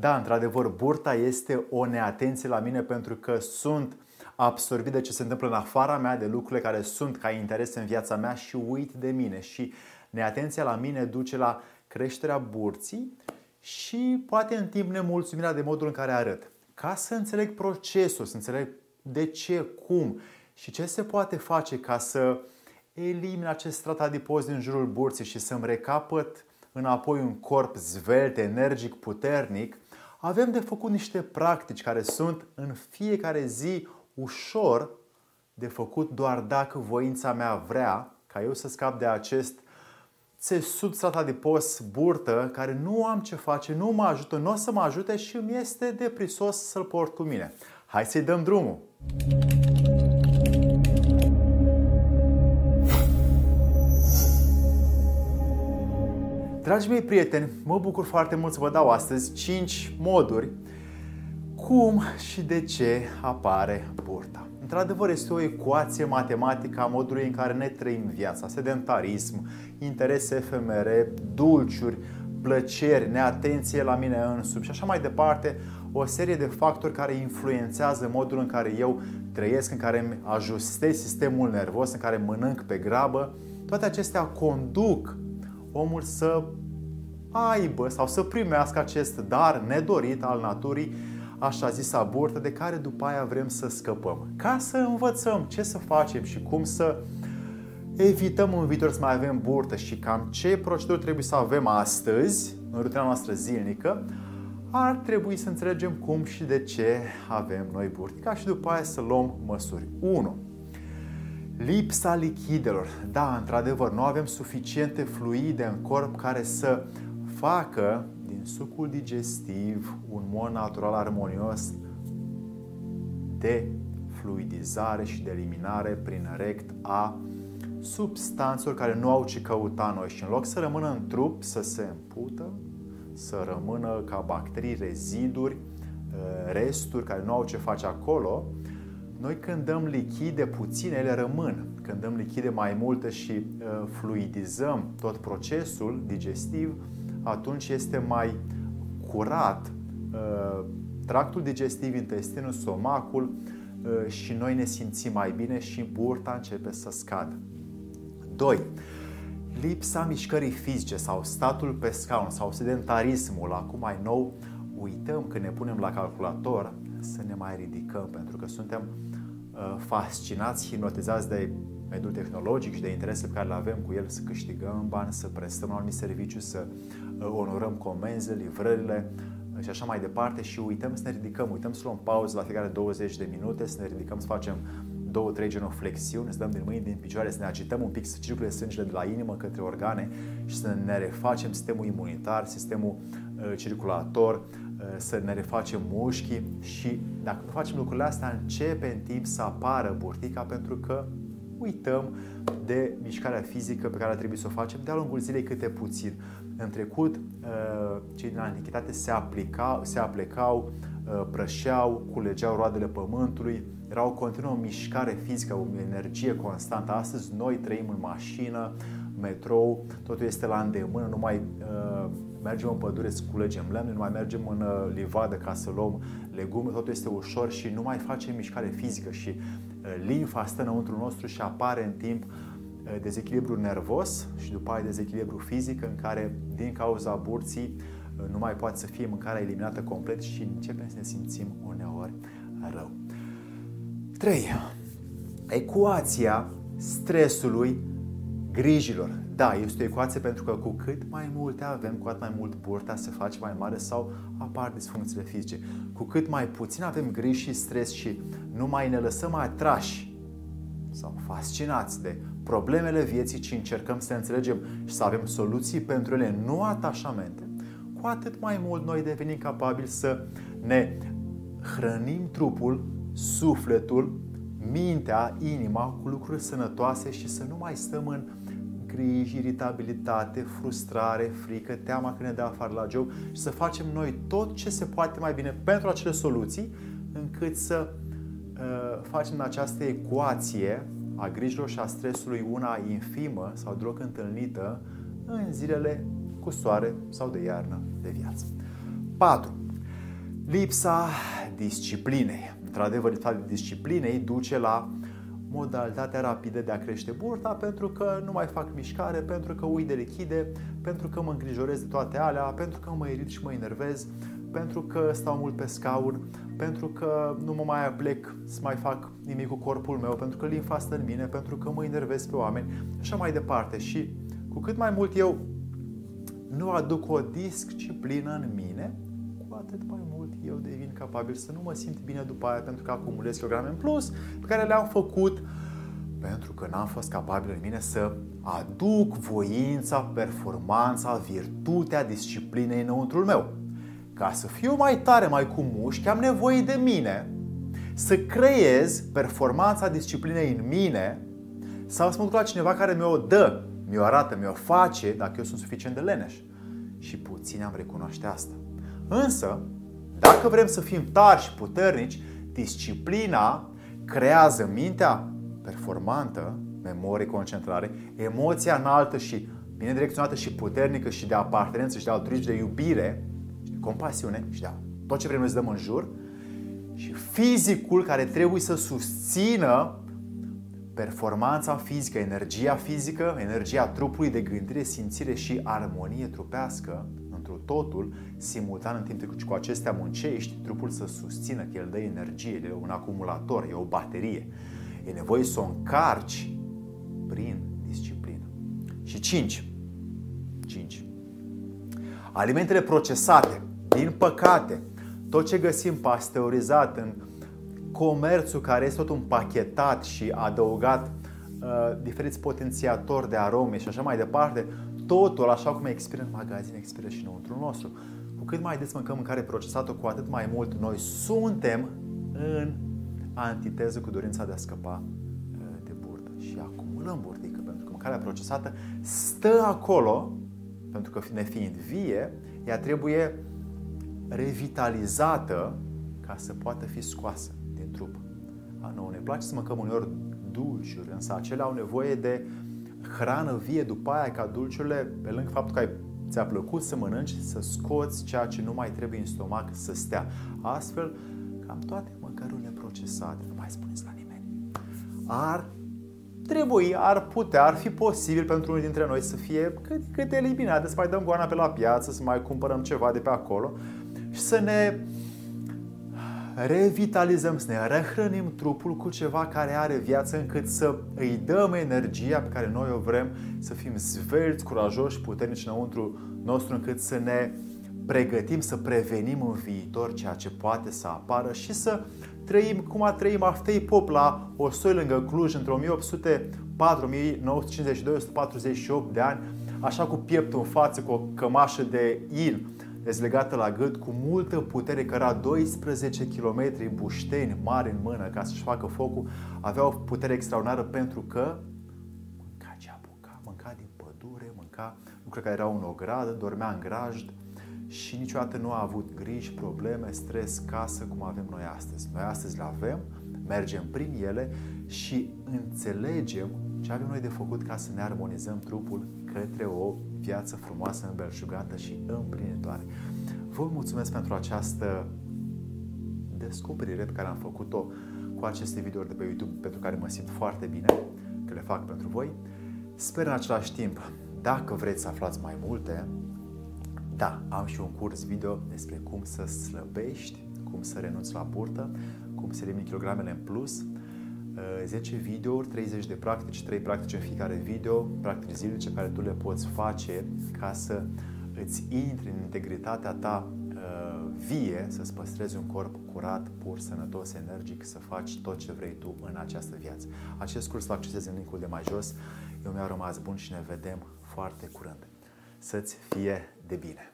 Da, într-adevăr, burta este o neatenție la mine pentru că sunt absorbit de ce se întâmplă în afara mea, de lucrurile care sunt ca interese în viața mea și uit de mine. Și neatenția la mine duce la creșterea burții și poate în timp nemulțumirea de modul în care arăt. Ca să înțeleg procesul, să înțeleg de ce, cum și ce se poate face ca să elimin acest strat adipos din jurul burții și să-mi recapăt înapoi un corp zvelt, energic, puternic, avem de făcut niște practici care sunt în fiecare zi ușor de făcut doar dacă voința mea vrea ca eu să scap de acest țesut strata de pos burtă care nu am ce face, nu mă ajută, nu o să mă ajute și îmi este deprisos să-l port cu mine. Hai să-i dăm drumul! Dragii mei prieteni, mă bucur foarte mult să vă dau astăzi 5 moduri cum și de ce apare burta. Într-adevăr, este o ecuație matematică a modului în care ne trăim viața. Sedentarism, interese efemere, dulciuri, plăceri, neatenție la mine însumi și așa mai departe, o serie de factori care influențează modul în care eu trăiesc, în care îmi ajustez sistemul nervos, în care mănânc pe grabă. Toate acestea conduc omul să aibă sau să primească acest dar nedorit al naturii, așa zisa burtă, de care după aia vrem să scăpăm. Ca să învățăm ce să facem și cum să evităm în viitor să mai avem burtă și cam ce proceduri trebuie să avem astăzi, în rutina noastră zilnică, ar trebui să înțelegem cum și de ce avem noi burtica și după aia să luăm măsuri. 1. Lipsa lichidelor. Da, într-adevăr, nu avem suficiente fluide în corp care să facă din sucul digestiv un mod natural armonios de fluidizare și de eliminare prin rect a substanțelor care nu au ce căuta noi și în loc să rămână în trup, să se împută, să rămână ca bacterii, reziduri, uh, resturi care nu au ce face acolo, noi când dăm lichide puține, ele rămân. Când dăm lichide mai multe și uh, fluidizăm tot procesul digestiv, atunci este mai curat uh, tractul digestiv, intestinul, somacul și noi ne simțim mai bine și burta începe să scadă. 2 lipsa mișcării fizice sau statul pe scaun sau sedentarismul, acum mai nou, uităm când ne punem la calculator să ne mai ridicăm pentru că suntem uh, fascinați, hipnotizați de mediul tehnologic și de interese pe care le avem cu el să câștigăm bani, să prestăm un anumit serviciu, să uh, onorăm comenzile, livrările uh, și așa mai departe și uităm să ne ridicăm, uităm să luăm pauză la fiecare 20 de minute, să ne ridicăm, să facem două, trei genoflexiuni, să dăm din mâini, din picioare, să ne agităm un pic, să circule sângele de la inimă către organe și să ne refacem sistemul imunitar, sistemul uh, circulator, uh, să ne refacem mușchii și dacă nu facem lucrurile astea, începe în timp să apară burtica pentru că uităm de mișcarea fizică pe care ar trebui să o facem de-a lungul zilei câte puțin. În trecut, uh, cei din antichitate se, aplica, se aplecau, prășeau, culegeau roadele pământului, era o continuă mișcare fizică, o energie constantă. Astăzi noi trăim în mașină, metrou, totul este la îndemână, nu mai uh, mergem în pădure să culegem lemne, nu mai mergem în uh, livadă ca să luăm legume, totul este ușor și nu mai facem mișcare fizică și uh, limfa stă înăuntru nostru și apare în timp uh, dezechilibru nervos și după aia dezechilibru fizic în care din cauza burții uh, nu mai poate să fie mâncarea eliminată complet și începem să ne simțim uneori rău. 3. Ecuația stresului grijilor. Da, este o ecuație pentru că cu cât mai multe avem, cu atât mai mult burta se face mai mare sau apar disfuncțiile fizice. Cu cât mai puțin avem griji și stres și nu mai ne lăsăm atrași sau fascinați de problemele vieții, ci încercăm să ne înțelegem și să avem soluții pentru ele, nu atașamente, cu atât mai mult noi devenim capabili să ne hrănim trupul sufletul, mintea, inima cu lucruri sănătoase și să nu mai stăm în griji, iritabilitate, frustrare, frică, teama că ne dă afară la job și să facem noi tot ce se poate mai bine pentru acele soluții încât să uh, facem această ecuație a grijilor și a stresului una infimă sau deloc întâlnită în zilele cu soare sau de iarnă de viață. 4. Lipsa disciplinei. Într-adevăr, lipsa disciplinei duce la modalitatea rapidă de a crește burta pentru că nu mai fac mișcare, pentru că uit de lichide, pentru că mă îngrijorez de toate alea, pentru că mă irit și mă enervez, pentru că stau mult pe scaun, pentru că nu mă mai aplec să mai fac nimic cu corpul meu, pentru că limfa stă în mine, pentru că mă enervez pe oameni și așa mai departe. Și cu cât mai mult eu nu aduc o disciplină în mine, cu atât mai mult eu devin capabil să nu mă simt bine după aia pentru că acumulez kilograme în plus pe care le-am făcut pentru că n-am fost capabil în mine să aduc voința, performanța, virtutea, disciplinei înăuntrul meu. Ca să fiu mai tare, mai cu mușchi, am nevoie de mine să creez performanța disciplinei în mine sau să mă duc la cineva care mi-o dă, mi-o arată, mi-o face dacă eu sunt suficient de leneș. Și puțin am recunoaște asta. Însă, dacă vrem să fim tari și puternici, disciplina creează mintea performantă, memorie, concentrare, emoția înaltă și bine direcționată și puternică și de apartenență și de altruism, de iubire, și de compasiune și de tot ce vrem noi să dăm în jur și fizicul care trebuie să susțină performanța fizică, energia fizică, energia trupului de gândire, simțire și armonie trupească întru totul, simultan în timp ce cu acestea muncești, trupul să susțină că el dă energie, e un acumulator, e o baterie. E nevoie să o încarci prin disciplină. Și 5. 5. Alimentele procesate, din păcate, tot ce găsim pasteurizat în comerțul care este tot împachetat și adăugat uh, diferiți potențiatori de arome și așa mai departe, totul, așa cum expiră în magazin, expiră și înăuntru nostru. Cu cât mai des mâncăm mâncare procesată, cu atât mai mult noi suntem în antiteză cu dorința de a scăpa uh, de burtă. Și acumulăm burtică, pentru că mâncarea procesată stă acolo, pentru că ne fiind vie, ea trebuie revitalizată ca să poată fi scoasă din trup. A, nouă ne place să mâncăm uneori dulciuri, însă acelea au nevoie de hrană vie după aia ca dulciurile, pe lângă faptul că ai, ți-a plăcut să mănânci, să scoți ceea ce nu mai trebuie în stomac să stea. Astfel, cam toate mâncărurile procesate, nu mai spuneți la nimeni, ar trebui, ar putea, ar fi posibil pentru unii dintre noi să fie cât, cât eliminate, să mai dăm goana pe la piață, să mai cumpărăm ceva de pe acolo și să ne revitalizăm, să ne rehrănim trupul cu ceva care are viață încât să îi dăm energia pe care noi o vrem, să fim zvelți, curajoși, puternici înăuntru nostru încât să ne pregătim să prevenim în viitor ceea ce poate să apară și să trăim cum a trăim Aftei Pop la soi lângă Cluj între 1804, 1952, 148 de ani, așa cu pieptul în față, cu o cămașă de in, dezlegată la gât cu multă putere, căra 12 km bușteni mari în mână ca să-și facă focul, avea o putere extraordinară pentru că mânca ce apuca, mânca din pădure, mânca lucruri care erau în ogradă, dormea în grajd și niciodată nu a avut griji, probleme, stres, casă, cum avem noi astăzi. Noi astăzi le avem, mergem prin ele și înțelegem ce avem noi de făcut ca să ne armonizăm trupul către o viață frumoasă, îmbelșugată și împlinitoare. Vă mulțumesc pentru această descoperire pe care am făcut-o cu aceste videouri de pe YouTube, pentru care mă simt foarte bine că le fac pentru voi. Sper în același timp, dacă vreți să aflați mai multe, da, am și un curs video despre cum să slăbești, cum să renunți la burtă, cum să elimini kilogramele în plus, 10 uh, videouri, 30 de practici, 3 practici în fiecare video, practici zilnice care tu le poți face ca să îți intri în integritatea ta uh, vie, să-ți păstrezi un corp curat, pur, sănătos, energic, să faci tot ce vrei tu în această viață. Acest curs îl accesezi în linkul de mai jos. Eu mi-a rămas bun și ne vedem foarte curând. Să-ți fie de bine!